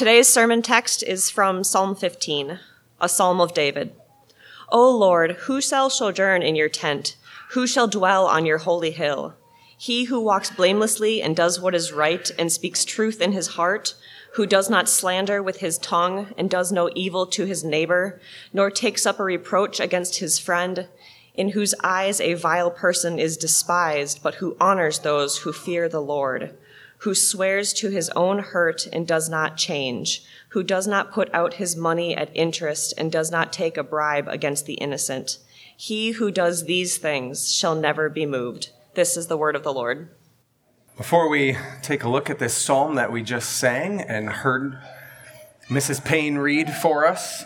Today's sermon text is from Psalm 15, a psalm of David. O Lord, who shall sojourn in your tent? Who shall dwell on your holy hill? He who walks blamelessly and does what is right and speaks truth in his heart, who does not slander with his tongue and does no evil to his neighbor, nor takes up a reproach against his friend, in whose eyes a vile person is despised, but who honors those who fear the Lord, who swears to his own hurt and does not change, who does not put out his money at interest and does not take a bribe against the innocent. He who does these things shall never be moved. This is the word of the Lord. Before we take a look at this psalm that we just sang and heard Mrs. Payne read for us,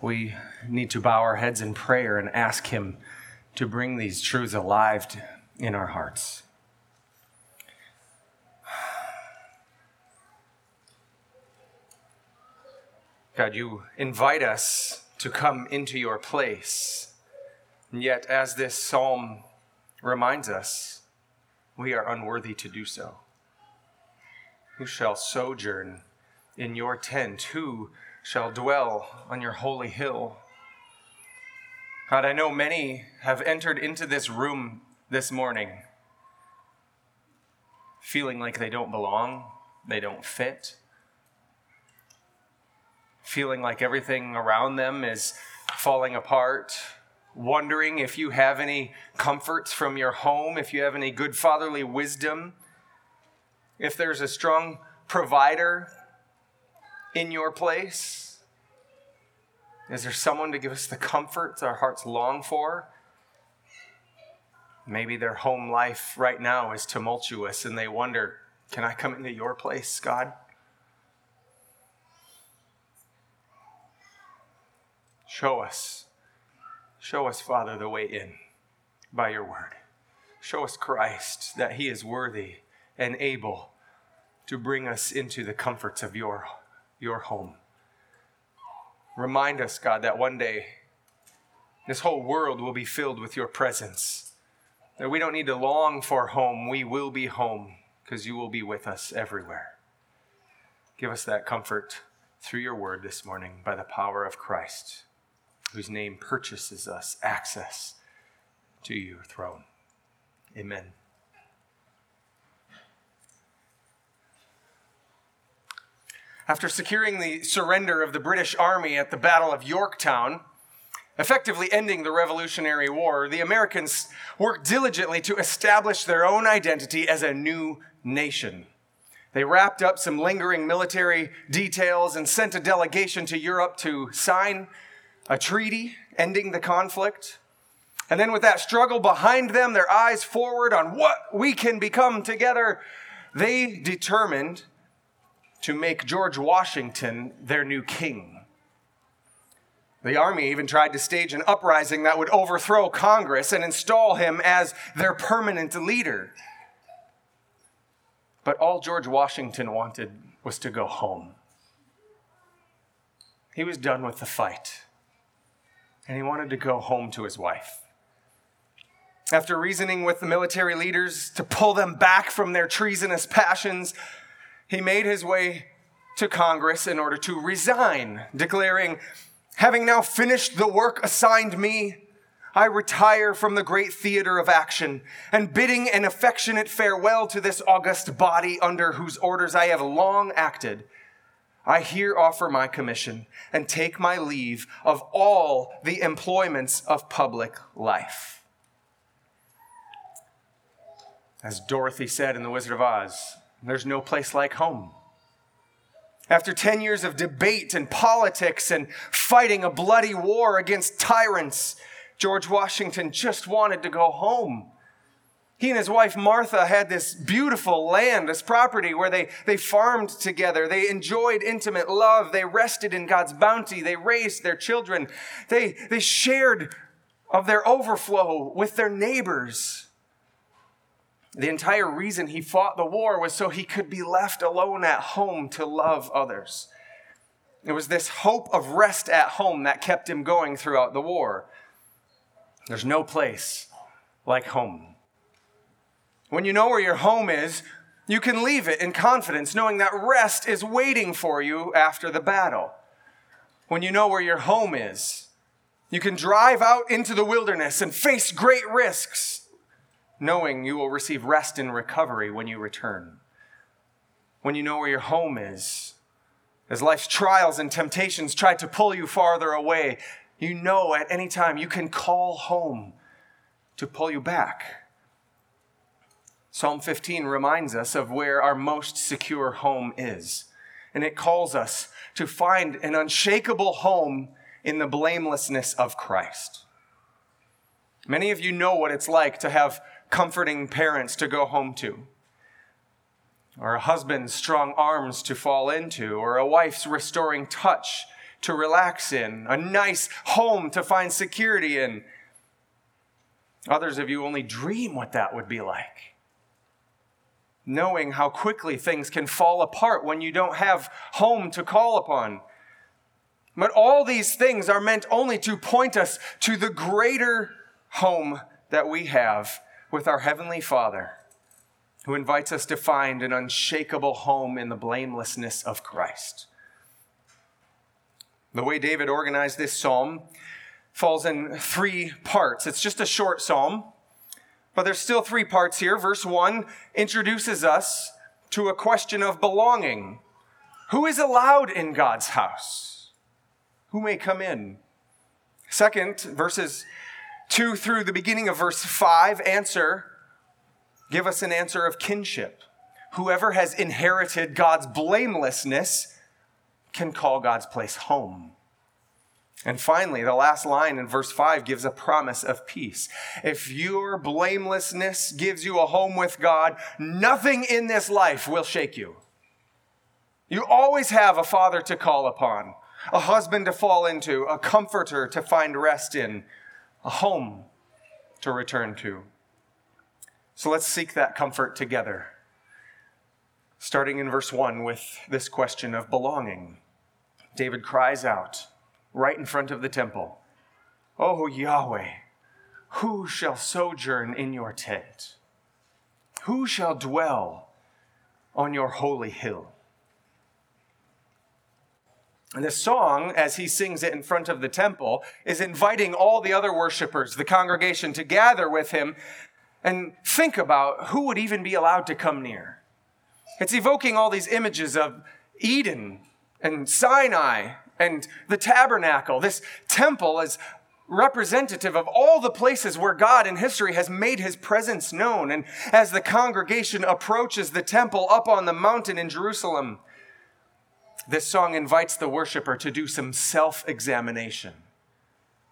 we need to bow our heads in prayer and ask Him to bring these truths alive in our hearts. God, you invite us to come into your place. And yet, as this psalm reminds us we are unworthy to do so. Who shall sojourn in your tent? Who shall dwell on your holy hill? God, I know many have entered into this room this morning feeling like they don't belong, they don't fit, feeling like everything around them is falling apart wondering if you have any comforts from your home, if you have any good fatherly wisdom, if there's a strong provider in your place. Is there someone to give us the comforts our hearts long for? Maybe their home life right now is tumultuous and they wonder, can I come into your place, God? Show us Show us, Father, the way in by your word. Show us Christ, that he is worthy and able to bring us into the comforts of your, your home. Remind us, God, that one day this whole world will be filled with your presence. That we don't need to long for home. We will be home because you will be with us everywhere. Give us that comfort through your word this morning by the power of Christ whose name purchases us access to your throne. Amen. After securing the surrender of the British Army at the Battle of Yorktown, effectively ending the Revolutionary War, the Americans worked diligently to establish their own identity as a new nation. They wrapped up some lingering military details and sent a delegation to Europe to sign a treaty ending the conflict. And then, with that struggle behind them, their eyes forward on what we can become together, they determined to make George Washington their new king. The army even tried to stage an uprising that would overthrow Congress and install him as their permanent leader. But all George Washington wanted was to go home. He was done with the fight and he wanted to go home to his wife. After reasoning with the military leaders to pull them back from their treasonous passions, he made his way to Congress in order to resign, declaring, Having now finished the work assigned me, I retire from the great theater of action, and bidding an affectionate farewell to this august body under whose orders I have long acted I here offer my commission and take my leave of all the employments of public life. As Dorothy said in The Wizard of Oz, there's no place like home. After 10 years of debate and politics and fighting a bloody war against tyrants, George Washington just wanted to go home. He and his wife Martha had this beautiful land, this property where they, they farmed together. They enjoyed intimate love. They rested in God's bounty. They raised their children. They, they shared of their overflow with their neighbors. The entire reason he fought the war was so he could be left alone at home to love others. It was this hope of rest at home that kept him going throughout the war. There's no place like home. When you know where your home is, You can leave it in confidence, knowing that rest is waiting for you after the battle. When you know where your home is, you can drive out into the wilderness and face great risks, knowing you will receive rest and recovery when you return. When you know where your home is, as life's trials and temptations try to pull you farther away, you know at any time you can call home to pull you back. Psalm 15 reminds us of where our most secure home is, and it calls us to find an unshakable home in the blamelessness of Christ. Many of you know what it's like to have comforting parents to go home to or a husband's strong arms to fall into, or a wife's restoring touch to relax in, a nice home to find security in. Others of you only dream what that would be like. Knowing how quickly things can fall apart when you don't have home to call upon. But all these things are meant only to point us to the greater home that we have with our Heavenly Father who invites us to find an unshakable home in the blamelessness of Christ. The way David organized this psalm falls in three parts. It's just a short psalm, but there's still three parts here. Verse 1 introduces us to a question of belonging. Who is allowed in God's house? Who may come in? Second, verses 2 through the beginning of verse 5 answer give us an answer of kinship. Whoever has inherited God's blamelessness can call God's place home. And finally, the last line in verse 5 gives a promise of peace. If your blamelessness gives you a home with God, nothing in this life will shake you. You always have a father to call upon, a husband to fall into, a comforter to find rest in, a home to return to. So let's seek that comfort together. Starting in verse 1 with this question of belonging. David cries out right in front of the temple, O Yahweh, who shall sojourn in your tent? Who shall dwell on your holy hill? And this song, as he sings it in front of the temple, is inviting all the other worshipers, the congregation, to gather with him and think about who would even be allowed to come near. It's evoking all these images of Eden and Sinai and the tabernacle. This temple is representative of all the places where God in history has made his presence known. And as the congregation approaches the temple up on the mountain in Jerusalem, this song invites the worshiper to do some self examination.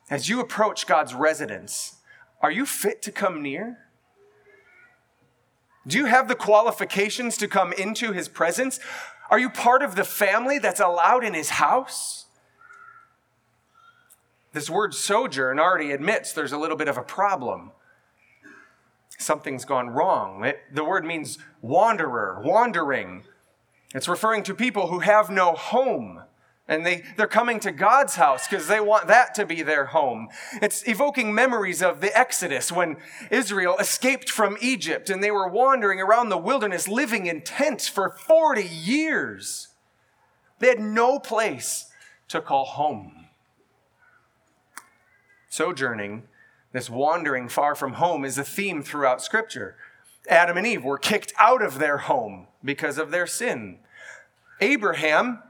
As you approach God's residence, are you fit to come near? Do you have the qualifications to come into his presence? Are you part of the family that's allowed in his house? This word sojourn already admits there's a little bit of a problem. Something's gone wrong. It, the word means wanderer, wandering. It's referring to people who have no home. And they, they're coming to God's house because they want that to be their home. It's evoking memories of the Exodus when Israel escaped from Egypt and they were wandering around the wilderness living in tents for 40 years. They had no place to call home. Sojourning, this wandering far from home, is a theme throughout Scripture. Adam and Eve were kicked out of their home because of their sin. Abraham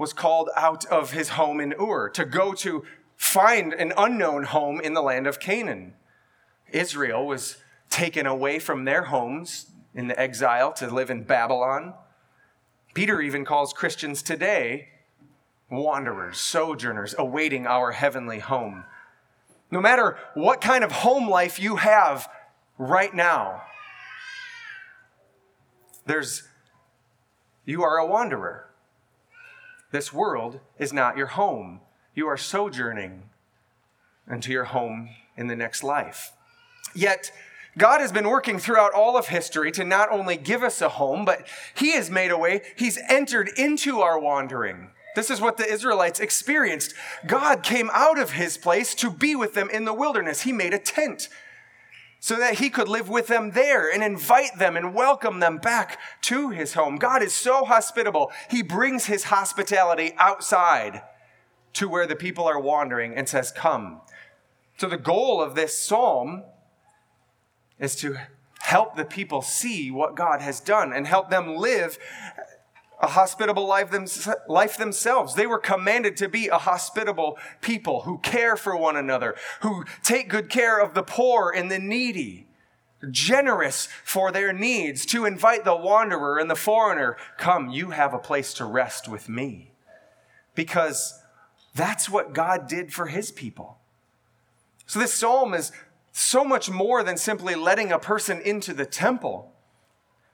was called out of his home in Ur to go to find an unknown home in the land of Canaan. Israel was taken away from their homes in the exile to live in Babylon. Peter even calls Christians today wanderers, sojourners, awaiting our heavenly home. No matter what kind of home life you have right now, there's you are a wanderer. This world is not your home. You are sojourning into your home in the next life. Yet, God has been working throughout all of history to not only give us a home, but He has made a way, He's entered into our wandering. This is what the Israelites experienced. God came out of His place to be with them in the wilderness. He made a tent. So that he could live with them there and invite them and welcome them back to his home. God is so hospitable. He brings his hospitality outside to where the people are wandering and says, Come. So the goal of this psalm is to help the people see what God has done and help them live a hospitable life, them, life themselves. They were commanded to be a hospitable people who care for one another, who take good care of the poor and the needy, generous for their needs, to invite the wanderer and the foreigner, come, you have a place to rest with me. Because that's what God did for his people. So this psalm is so much more than simply letting a person into the temple.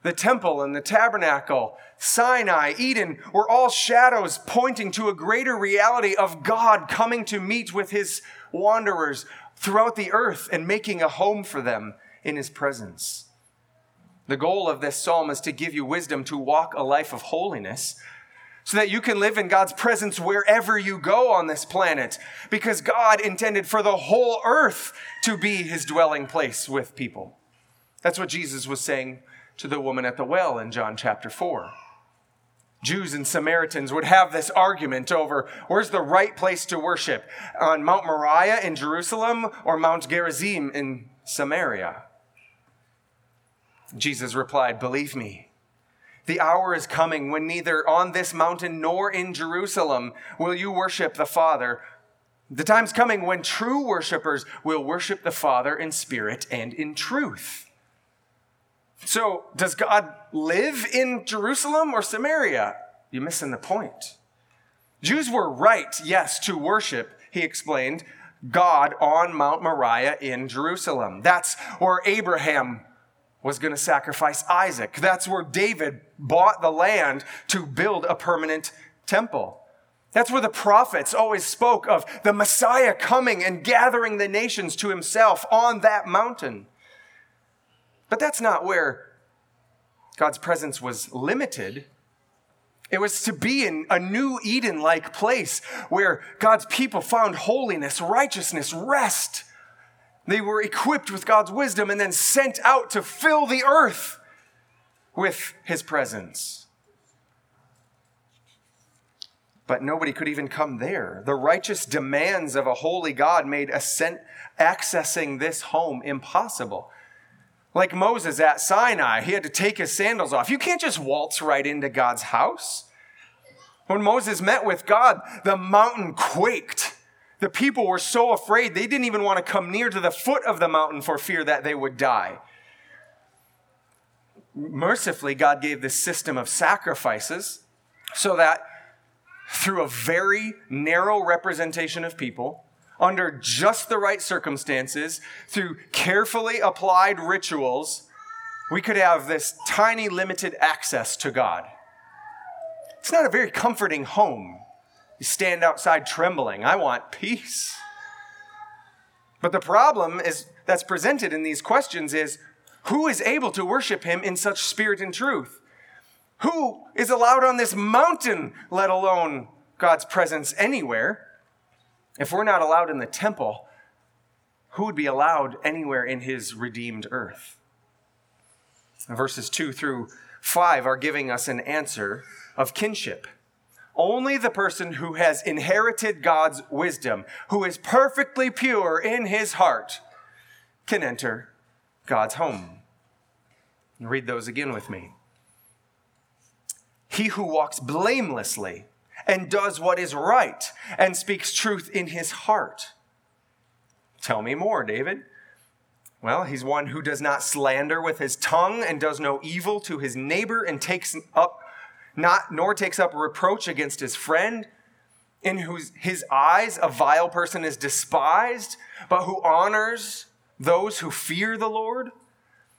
The temple and the tabernacle, Sinai, Eden were all shadows pointing to a greater reality of God coming to meet with his wanderers throughout the earth and making a home for them in his presence. The goal of this psalm is to give you wisdom to walk a life of holiness so that you can live in God's presence wherever you go on this planet because God intended for the whole earth to be his dwelling place with people. That's what Jesus was saying to the woman at the well in John chapter 4. Jews and Samaritans would have this argument over where's the right place to worship on Mount Moriah in Jerusalem or Mount Gerizim in Samaria. Jesus replied, Believe me, the hour is coming when neither on this mountain nor in Jerusalem will you worship the Father. The time's coming when true worshipers will worship the Father in spirit and in truth. So, does God live in Jerusalem or Samaria? You're missing the point. Jews were right, yes, to worship, he explained, God on Mount Moriah in Jerusalem. That's where Abraham was going to sacrifice Isaac. That's where David bought the land to build a permanent temple. That's where the prophets always spoke of the Messiah coming and gathering the nations to himself on that mountain. But that's not where God's presence was limited. It was to be in a new Eden like place where God's people found holiness, righteousness, rest. They were equipped with God's wisdom and then sent out to fill the earth with his presence. But nobody could even come there. The righteous demands of a holy God made ascent, accessing this home impossible. Like Moses at Sinai, he had to take his sandals off. You can't just waltz right into God's house. When Moses met with God, the mountain quaked. The people were so afraid, they didn't even want to come near to the foot of the mountain for fear that they would die. Mercifully, God gave this system of sacrifices so that through a very narrow representation of people, under just the right circumstances, through carefully applied rituals, we could have this tiny, limited access to God. It's not a very comforting home. You stand outside trembling. I want peace. But the problem is that's presented in these questions is who is able to worship him in such spirit and truth? Who is allowed on this mountain, let alone God's presence anywhere? If we're not allowed in the temple, who would be allowed anywhere in his redeemed earth? Verses 2 through 5 are giving us an answer of kinship. Only the person who has inherited God's wisdom, who is perfectly pure in his heart, can enter God's home. Read those again with me. He who walks blamelessly and does what is right and speaks truth in his heart. Tell me more, David. Well, he's one who does not slander with his tongue and does no evil to his neighbor and takes up not nor takes up reproach against his friend, in whose his eyes a vile person is despised, but who honors those who fear the Lord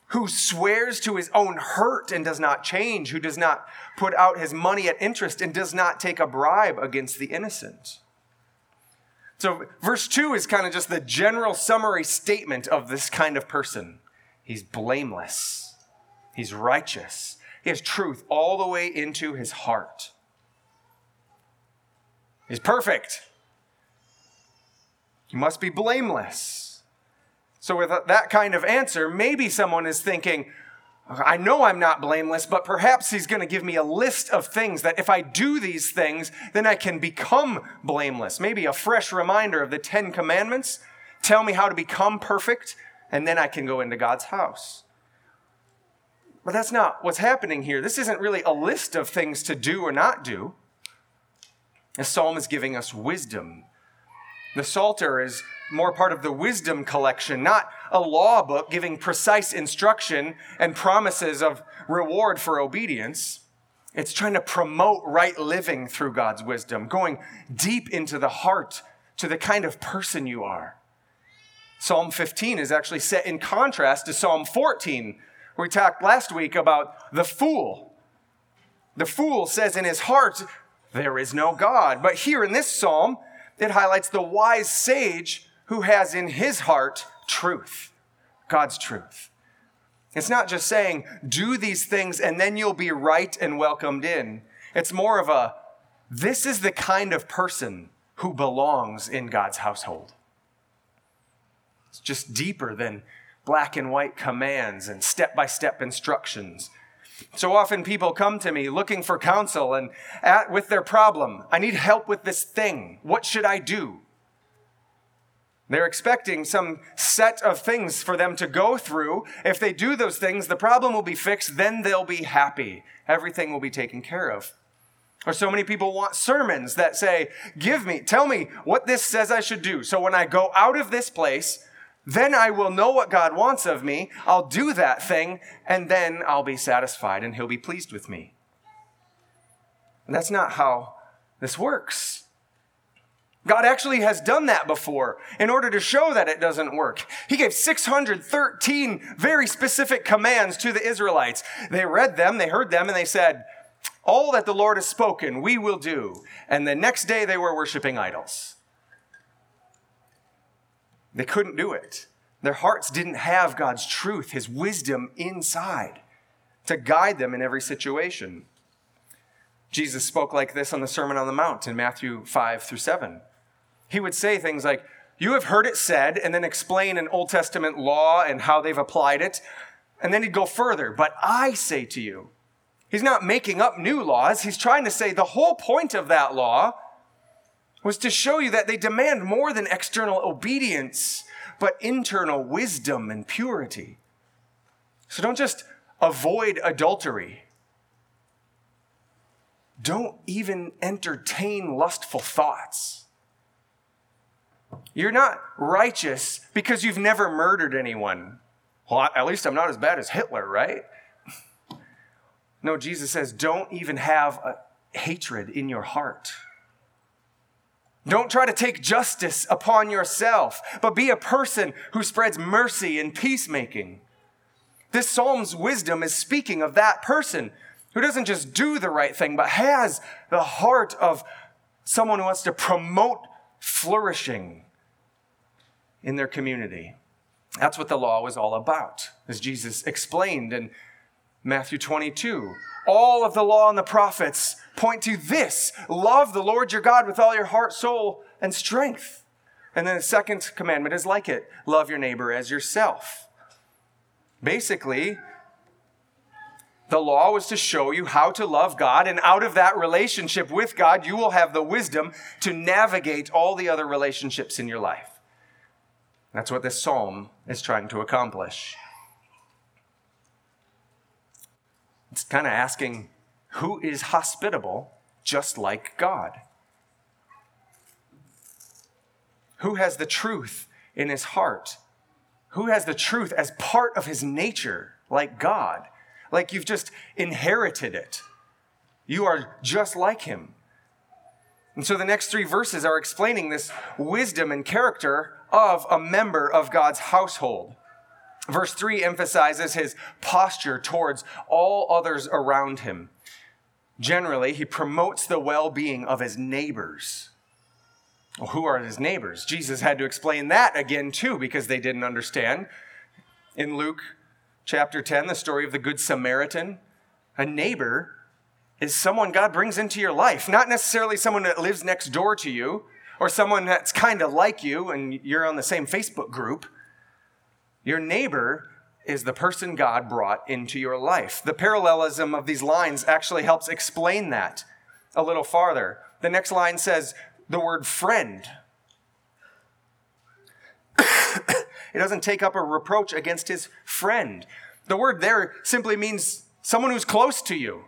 who swears to his own hurt and does not change, who does not put out his money at interest and does not take a bribe against the innocent. So, verse 2 is kind of just the general summary statement of this kind of person. He's blameless, he's righteous, he has truth all the way into his heart. He's perfect. He must be blameless. So, with that kind of answer, maybe someone is thinking, I know I'm not blameless, but perhaps he's going to give me a list of things that if I do these things, then I can become blameless. Maybe a fresh reminder of the Ten Commandments. Tell me how to become perfect, and then I can go into God's house. But that's not what's happening here. This isn't really a list of things to do or not do. The psalm is giving us wisdom. The Psalter is more part of the wisdom collection, not a law book giving precise instruction and promises of reward for obedience. It's trying to promote right living through God's wisdom, going deep into the heart to the kind of person you are. Psalm 15 is actually set in contrast to Psalm 14. We talked last week about the fool. The fool says in his heart, There is no God. But here in this psalm, it highlights the wise sage who has in his heart truth, God's truth. It's not just saying, do these things and then you'll be right and welcomed in. It's more of a, this is the kind of person who belongs in God's household. It's just deeper than black and white commands and step by step instructions. So often people come to me looking for counsel and at, with their problem. I need help with this thing. What should I do? They're expecting some set of things for them to go through. If they do those things, the problem will be fixed, then they'll be happy. Everything will be taken care of. Or so many people want sermons that say, Give me, tell me what this says I should do. So when I go out of this place, then I will know what God wants of me. I'll do that thing, and then I'll be satisfied and He'll be pleased with me. And that's not how this works. God actually has done that before in order to show that it doesn't work. He gave 613 very specific commands to the Israelites. They read them, they heard them, and they said, All that the Lord has spoken, we will do. And the next day they were worshiping idols. They couldn't do it. Their hearts didn't have God's truth, His wisdom inside to guide them in every situation. Jesus spoke like this on the Sermon on the Mount in Matthew 5 through 7. He would say things like, You have heard it said, and then explain an Old Testament law and how they've applied it. And then he'd go further, But I say to you, He's not making up new laws. He's trying to say the whole point of that law was to show you that they demand more than external obedience, but internal wisdom and purity. So don't just avoid adultery. Don't even entertain lustful thoughts. You're not righteous because you've never murdered anyone. Well, at least I'm not as bad as Hitler, right? No, Jesus says, don't even have hatred in your heart. Don't try to take justice upon yourself, but be a person who spreads mercy and peacemaking. This psalm's wisdom is speaking of that person who doesn't just do the right thing, but has the heart of someone who wants to promote flourishing in their community. That's what the law was all about, as Jesus explained in Matthew 22. All of the law and the prophets point to this love the Lord your God with all your heart, soul, and strength. And then the second commandment is like it love your neighbor as yourself. Basically, the law was to show you how to love God, and out of that relationship with God, you will have the wisdom to navigate all the other relationships in your life. That's what this psalm is trying to accomplish. It's kind of asking who is hospitable just like God? Who has the truth in his heart? Who has the truth as part of his nature like God? Like you've just inherited it. You are just like him. And so the next three verses are explaining this wisdom and character of a member of God's household. Verse 3 emphasizes his posture towards all others around him. Generally, he promotes the well being of his neighbors. Well, who are his neighbors? Jesus had to explain that again, too, because they didn't understand. In Luke chapter 10, the story of the Good Samaritan, a neighbor is someone God brings into your life, not necessarily someone that lives next door to you or someone that's kind of like you and you're on the same Facebook group. Your neighbor is the person God brought into your life. The parallelism of these lines actually helps explain that a little farther. The next line says the word friend. it doesn't take up a reproach against his friend. The word there simply means someone who's close to you.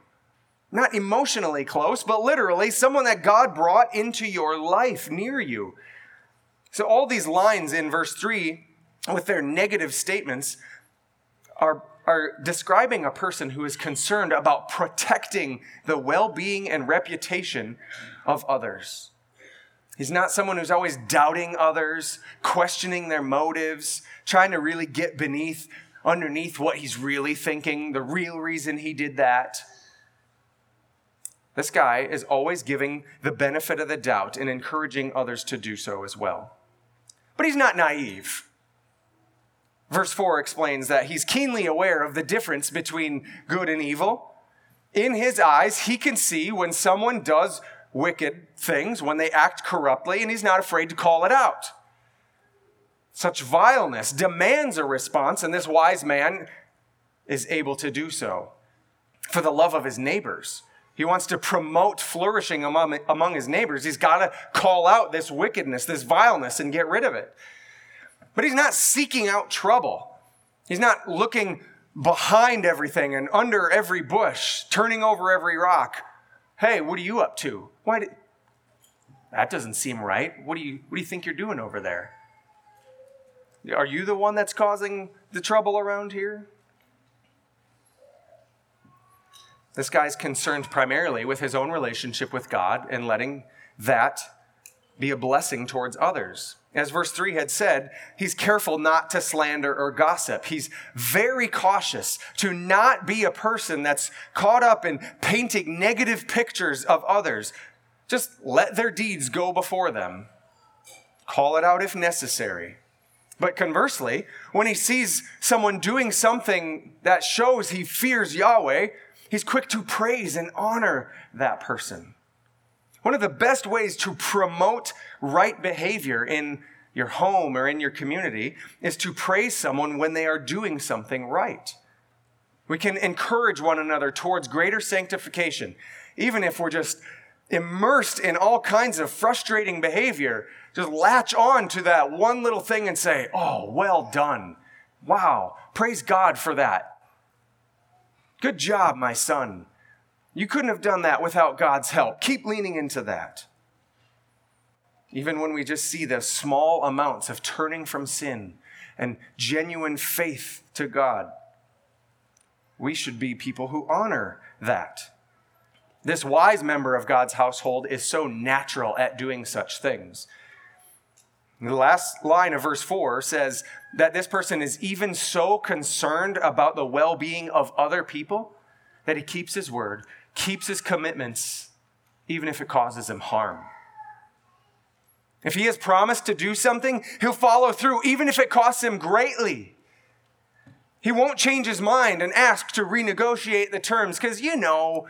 Not emotionally close, but literally someone that God brought into your life near you. So, all these lines in verse 3, with their negative statements, are, are describing a person who is concerned about protecting the well being and reputation of others. He's not someone who's always doubting others, questioning their motives, trying to really get beneath, underneath what he's really thinking, the real reason he did that. This guy is always giving the benefit of the doubt and encouraging others to do so as well. But he's not naive. Verse 4 explains that he's keenly aware of the difference between good and evil. In his eyes, he can see when someone does wicked things, when they act corruptly, and he's not afraid to call it out. Such vileness demands a response, and this wise man is able to do so for the love of his neighbors. He wants to promote flourishing among, among his neighbors. He's got to call out this wickedness, this vileness, and get rid of it. But he's not seeking out trouble. He's not looking behind everything and under every bush, turning over every rock. Hey, what are you up to? Why did... That doesn't seem right. What do you what do you think you're doing over there? Are you the one that's causing the trouble around here? This guy's concerned primarily with his own relationship with God and letting that be a blessing towards others. As verse 3 had said, he's careful not to slander or gossip. He's very cautious to not be a person that's caught up in painting negative pictures of others. Just let their deeds go before them. Call it out if necessary. But conversely, when he sees someone doing something that shows he fears Yahweh, He's quick to praise and honor that person. One of the best ways to promote right behavior in your home or in your community is to praise someone when they are doing something right. We can encourage one another towards greater sanctification, even if we're just immersed in all kinds of frustrating behavior. Just latch on to that one little thing and say, Oh, well done. Wow, praise God for that. Good job, my son. You couldn't have done that without God's help. Keep leaning into that. Even when we just see the small amounts of turning from sin and genuine faith to God, we should be people who honor that. This wise member of God's household is so natural at doing such things. The last line of verse 4 says that this person is even so concerned about the well being of other people that he keeps his word, keeps his commitments, even if it causes him harm. If he has promised to do something, he'll follow through, even if it costs him greatly. He won't change his mind and ask to renegotiate the terms because, you know,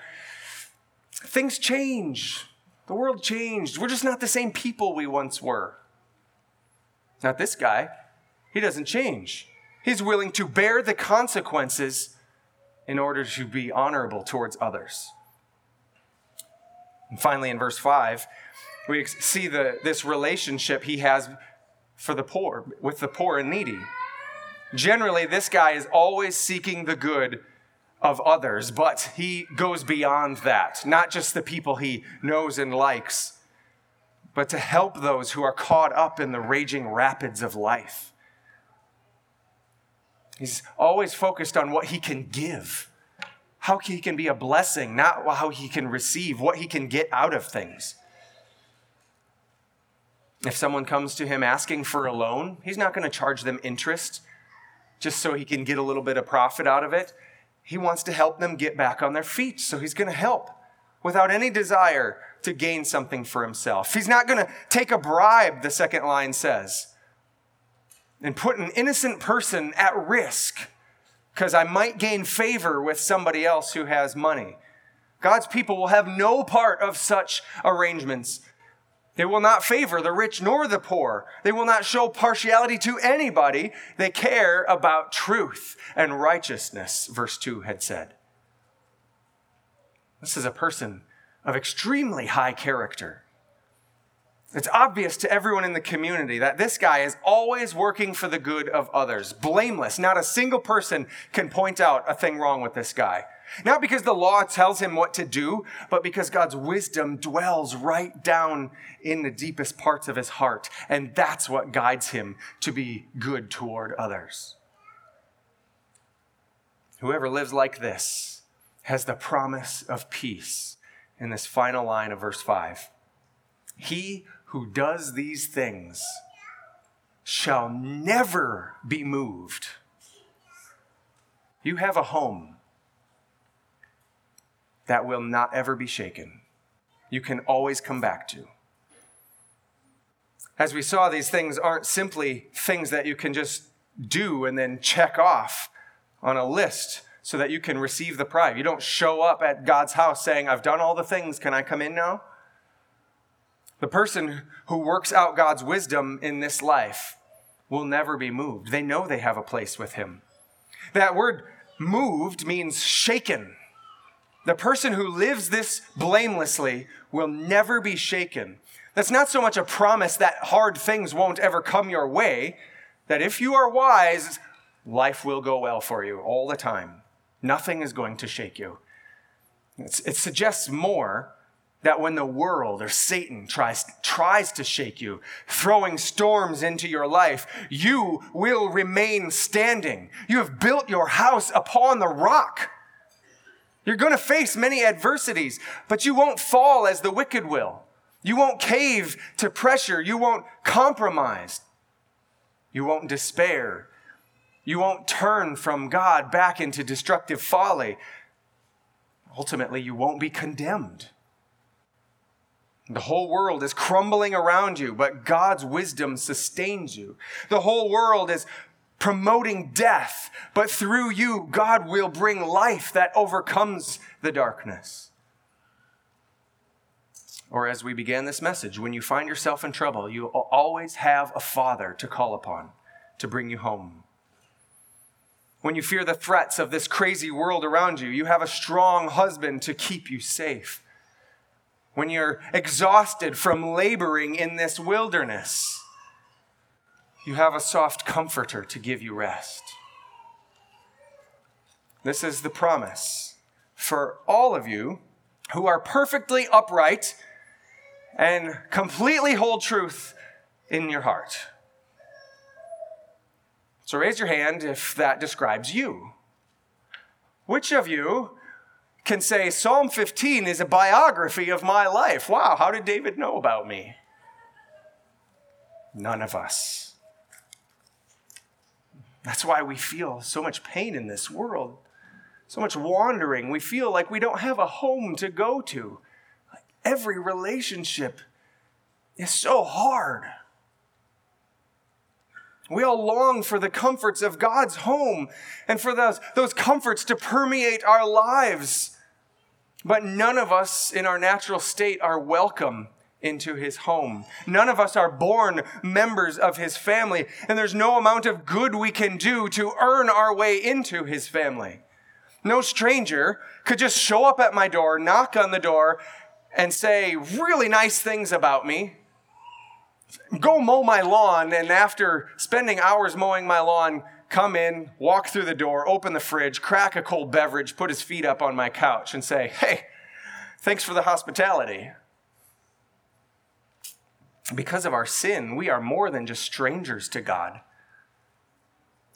things change. The world changed. We're just not the same people we once were. Not this guy. He doesn't change. He's willing to bear the consequences in order to be honorable towards others. And finally, in verse 5, we see the, this relationship he has for the poor, with the poor and needy. Generally, this guy is always seeking the good of others, but he goes beyond that. Not just the people he knows and likes, but to help those who are caught up in the raging rapids of life. He's always focused on what he can give, how he can be a blessing, not how he can receive, what he can get out of things. If someone comes to him asking for a loan, he's not going to charge them interest just so he can get a little bit of profit out of it. He wants to help them get back on their feet, so he's going to help without any desire to gain something for himself. He's not going to take a bribe, the second line says, and put an innocent person at risk because I might gain favor with somebody else who has money. God's people will have no part of such arrangements. They will not favor the rich nor the poor. They will not show partiality to anybody. They care about truth and righteousness, verse 2 had said. This is a person of extremely high character. It's obvious to everyone in the community that this guy is always working for the good of others, blameless. Not a single person can point out a thing wrong with this guy. Not because the law tells him what to do, but because God's wisdom dwells right down in the deepest parts of his heart. And that's what guides him to be good toward others. Whoever lives like this has the promise of peace in this final line of verse 5. He who does these things shall never be moved. You have a home that will not ever be shaken. You can always come back to. As we saw, these things aren't simply things that you can just do and then check off on a list so that you can receive the prize. You don't show up at God's house saying, I've done all the things, can I come in now? The person who works out God's wisdom in this life will never be moved. They know they have a place with Him. That word moved means shaken. The person who lives this blamelessly will never be shaken. That's not so much a promise that hard things won't ever come your way, that if you are wise, life will go well for you all the time. Nothing is going to shake you. It's, it suggests more that when the world or Satan tries, tries to shake you, throwing storms into your life, you will remain standing. You have built your house upon the rock. You're going to face many adversities, but you won't fall as the wicked will. You won't cave to pressure. You won't compromise. You won't despair. You won't turn from God back into destructive folly. Ultimately, you won't be condemned. The whole world is crumbling around you, but God's wisdom sustains you. The whole world is promoting death, but through you, God will bring life that overcomes the darkness. Or as we began this message, when you find yourself in trouble, you always have a father to call upon to bring you home. When you fear the threats of this crazy world around you, you have a strong husband to keep you safe when you're exhausted from laboring in this wilderness, you have a soft comforter to give you rest. This is the promise for all of you who are perfectly upright and completely hold truth in your heart. So raise your hand if that describes you. Which of you can say Psalm 15 is a biography of my life. Wow, how did David know about me? None of us. That's why we feel so much pain in this world, so much wandering. We feel like we don't have a home to go to. Every relationship is so hard. We all long for the comforts of God's home and for those, those comforts to permeate our lives. But none of us in our natural state are welcome into his home. None of us are born members of his family, and there's no amount of good we can do to earn our way into his family. No stranger could just show up at my door, knock on the door, and say really nice things about me go mow my lawn, and after spending hours mowing my lawn, come in, walk through the door, open the fridge, crack a cold beverage, put his feet up on my couch, and say, Hey, thanks for the hospitality. Because of our sin, we are more than just strangers to God.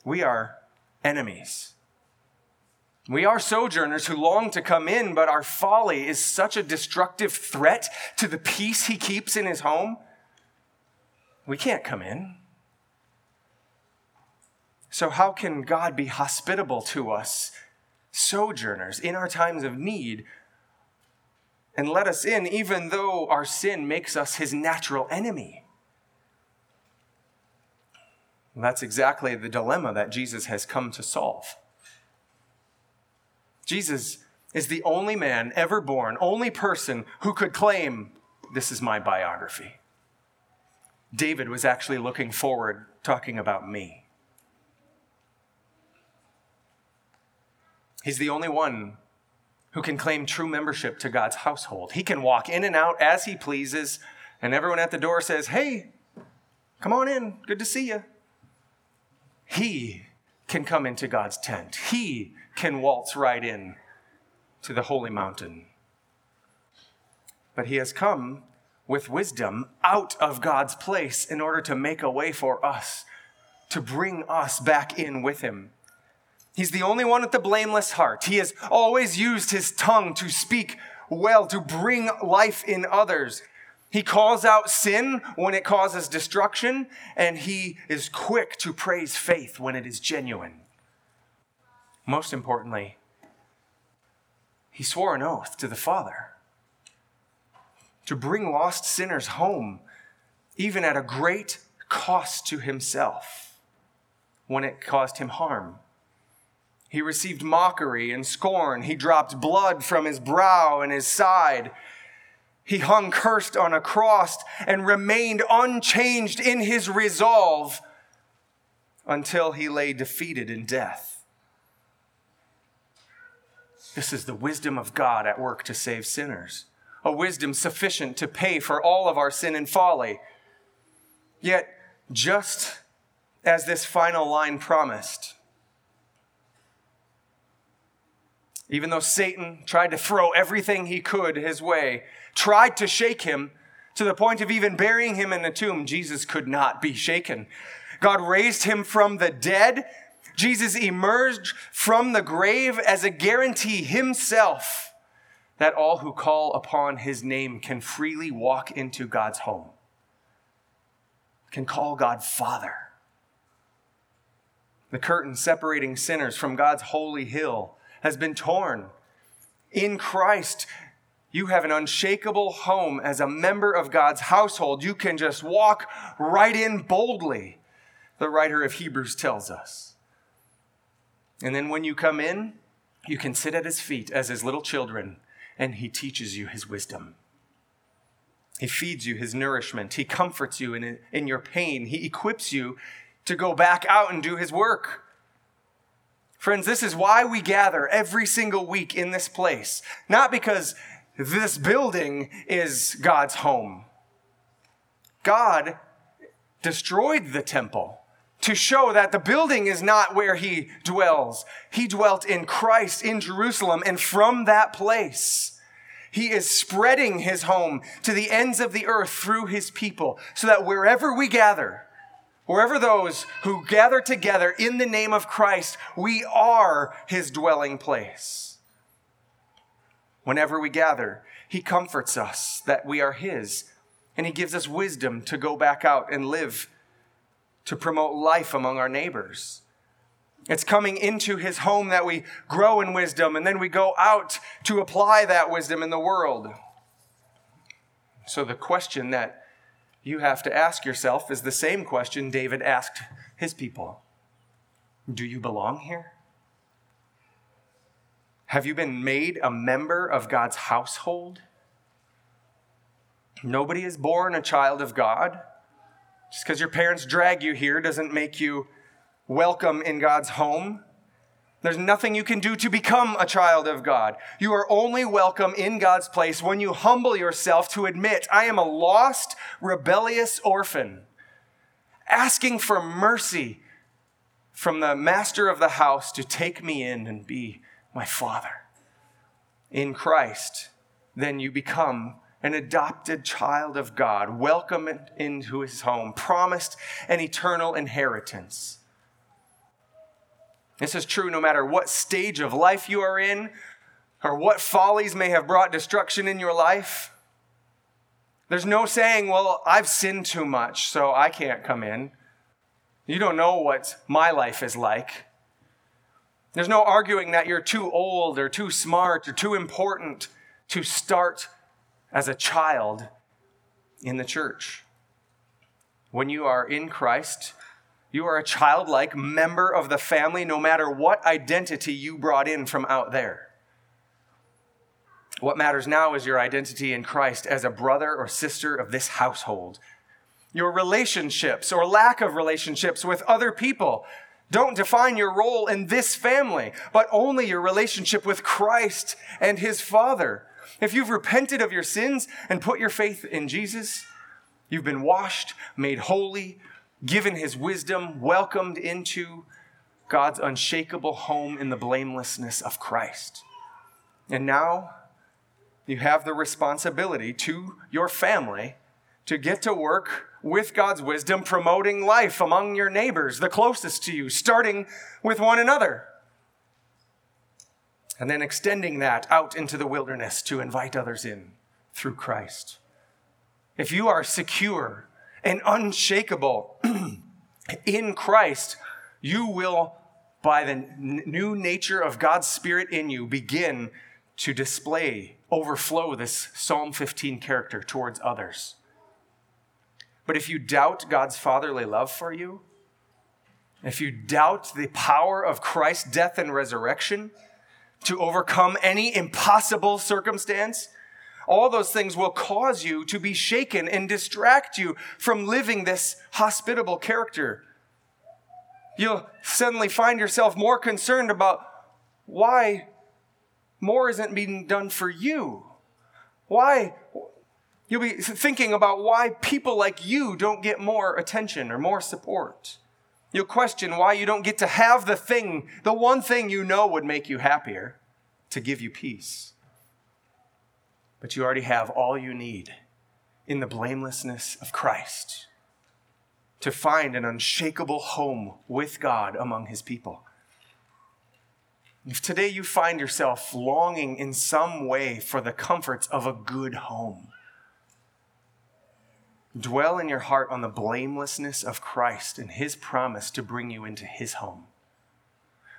We are enemies. We are sojourners who long to come in, but our folly is such a destructive threat to the peace he keeps in his home we can't come in. So, how can God be hospitable to us, sojourners, in our times of need, and let us in even though our sin makes us his natural enemy? that's exactly the dilemma that Jesus has come to solve. Jesus is the only man ever born, only person who could claim, This is my biography. David was actually looking forward, talking about me. He's the only one who can claim true membership to God's household. He can walk in and out as he pleases, and everyone at the door says, Hey, come on in. Good to see you. He can come into God's tent. He can waltz right in to the holy mountain. But he has come with wisdom out of God's place in order to make a way for us, to bring us back in with him. He's the only one with the blameless heart. He has always used his tongue to speak well, to bring life in others. He calls out sin when it causes destruction, and he is quick to praise faith when it is genuine. Most importantly, he swore an oath to the Father to bring lost sinners home, even at a great cost to himself when it caused him harm. He received mockery and scorn. He dropped blood from his brow and his side. He hung cursed on a cross and remained unchanged in his resolve until he lay defeated in death. This is the wisdom of God at work to save sinners, a wisdom sufficient to pay for all of our sin and folly. Yet, just as this final line promised, even though Satan tried to throw everything he could his way, tried to shake him to the point of even burying him in a tomb, Jesus could not be shaken. God raised him from the dead. Jesus emerged from the grave as a guarantee himself that all who call upon his name can freely walk into God's home, can call God Father. The curtain separating sinners from God's holy hill has been torn. In Christ, you have an unshakable home as a member of God's household. You can just walk right in boldly, the writer of Hebrews tells us. And then when you come in, you can sit at his feet as his little children, and he teaches you his wisdom. He feeds you his nourishment. He comforts you in, in your pain. He equips you to go back out and do his work. Friends, this is why we gather every single week in this place. Not because this building is God's home. God destroyed the temple to show that the building is not where he dwells. He dwelt in Christ in Jerusalem, and from that place, he is spreading his home to the ends of the earth through his people, so that wherever we gather, Wherever those who gather together in the name of Christ, we are his dwelling place. Whenever we gather, he comforts us that we are his, and he gives us wisdom to go back out and live, to promote life among our neighbors. It's coming into his home that we grow in wisdom, and then we go out to apply that wisdom in the world. So, the question that you have to ask yourself is the same question David asked his people Do you belong here? Have you been made a member of God's household? Nobody is born a child of God. Just because your parents drag you here doesn't make you welcome in God's home. There's nothing you can do to become a child of God. You are only welcome in God's place when you humble yourself to admit, I am a lost, rebellious orphan, asking for mercy from the master of the house to take me in and be my father. In Christ, then you become an adopted child of God, welcomed into his home, promised an eternal inheritance. This is true no matter what stage of life you are in or what follies may have brought destruction in your life. There's no saying, well, I've sinned too much, so I can't come in. You don't know what my life is like. There's no arguing that you're too old or too smart or too important to start as a child in the church. When you are in Christ, you are a childlike member of the family no matter what identity you brought in from out there. What matters now is your identity in Christ as a brother or sister of this household. your relationships or lack of relationships with other people. Don't define your role in this family, but only your relationship with Christ and his Father. If you've repented of your sins and put your faith in Jesus, you've been washed, made holy, given his wisdom, welcomed into God's unshakable home in the blamelessness of Christ. And now you have the responsibility to your family to get to work with God's wisdom, promoting life among your neighbors, the closest to you, starting with one another. And then extending that out into the wilderness to invite others in through Christ. If you are secure and unshakable in Christ, you will, by the new nature of God's Spirit in you, begin to display, overflow this Psalm 15 character towards others. But if you doubt God's fatherly love for you, if you doubt the power of Christ's death and resurrection to overcome any impossible circumstance, all those things will cause you to be shaken and distract you from living this hospitable character. You'll suddenly find yourself more concerned about why more isn't being done for you. Why You'll be thinking about why people like you don't get more attention or more support. You'll question why you don't get to have the thing, the one thing you know would make you happier, to give you peace. But you already have all you need in the blamelessness of Christ to find an unshakable home with God among his people. If today you find yourself longing in some way for the comforts of a good home, Dwell in your heart on the blamelessness of Christ and his promise to bring you into his home.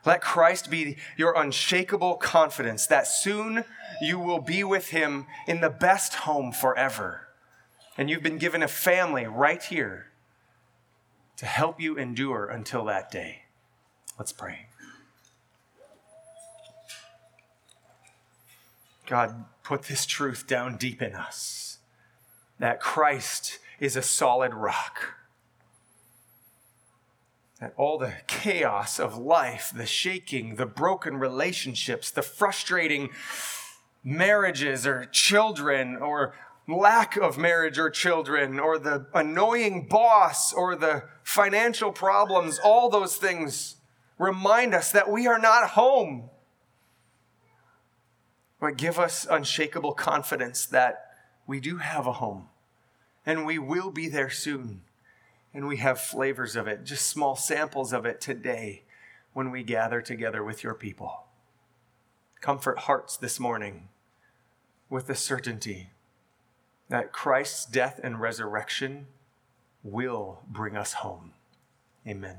Let Christ be your unshakable confidence that soon you will be with him in the best home forever. And you've been given a family right here to help you endure until that day. Let's pray. God, put this truth down deep in us that Christ is a solid rock. That all the chaos of life, the shaking, the broken relationships, the frustrating marriages or children or lack of marriage or children or the annoying boss or the financial problems, all those things remind us that we are not home. But give us unshakable confidence that we do have a home and we will be there soon. And we have flavors of it, just small samples of it today when we gather together with your people. Comfort hearts this morning with the certainty that Christ's death and resurrection will bring us home. Amen.